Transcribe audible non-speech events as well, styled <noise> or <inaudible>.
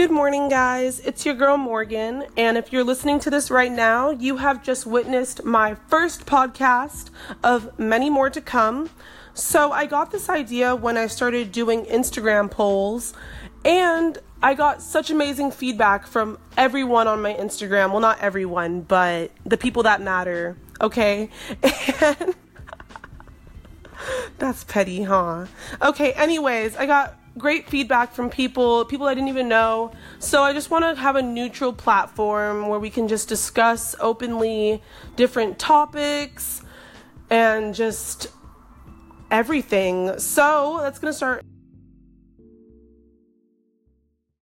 Good morning, guys. It's your girl Morgan, and if you're listening to this right now, you have just witnessed my first podcast of many more to come. So, I got this idea when I started doing Instagram polls, and I got such amazing feedback from everyone on my Instagram. Well, not everyone, but the people that matter, okay? And <laughs> that's petty, huh? Okay, anyways, I got great feedback from people, people I didn't even know. So I just want to have a neutral platform where we can just discuss openly different topics and just everything. So that's going to start.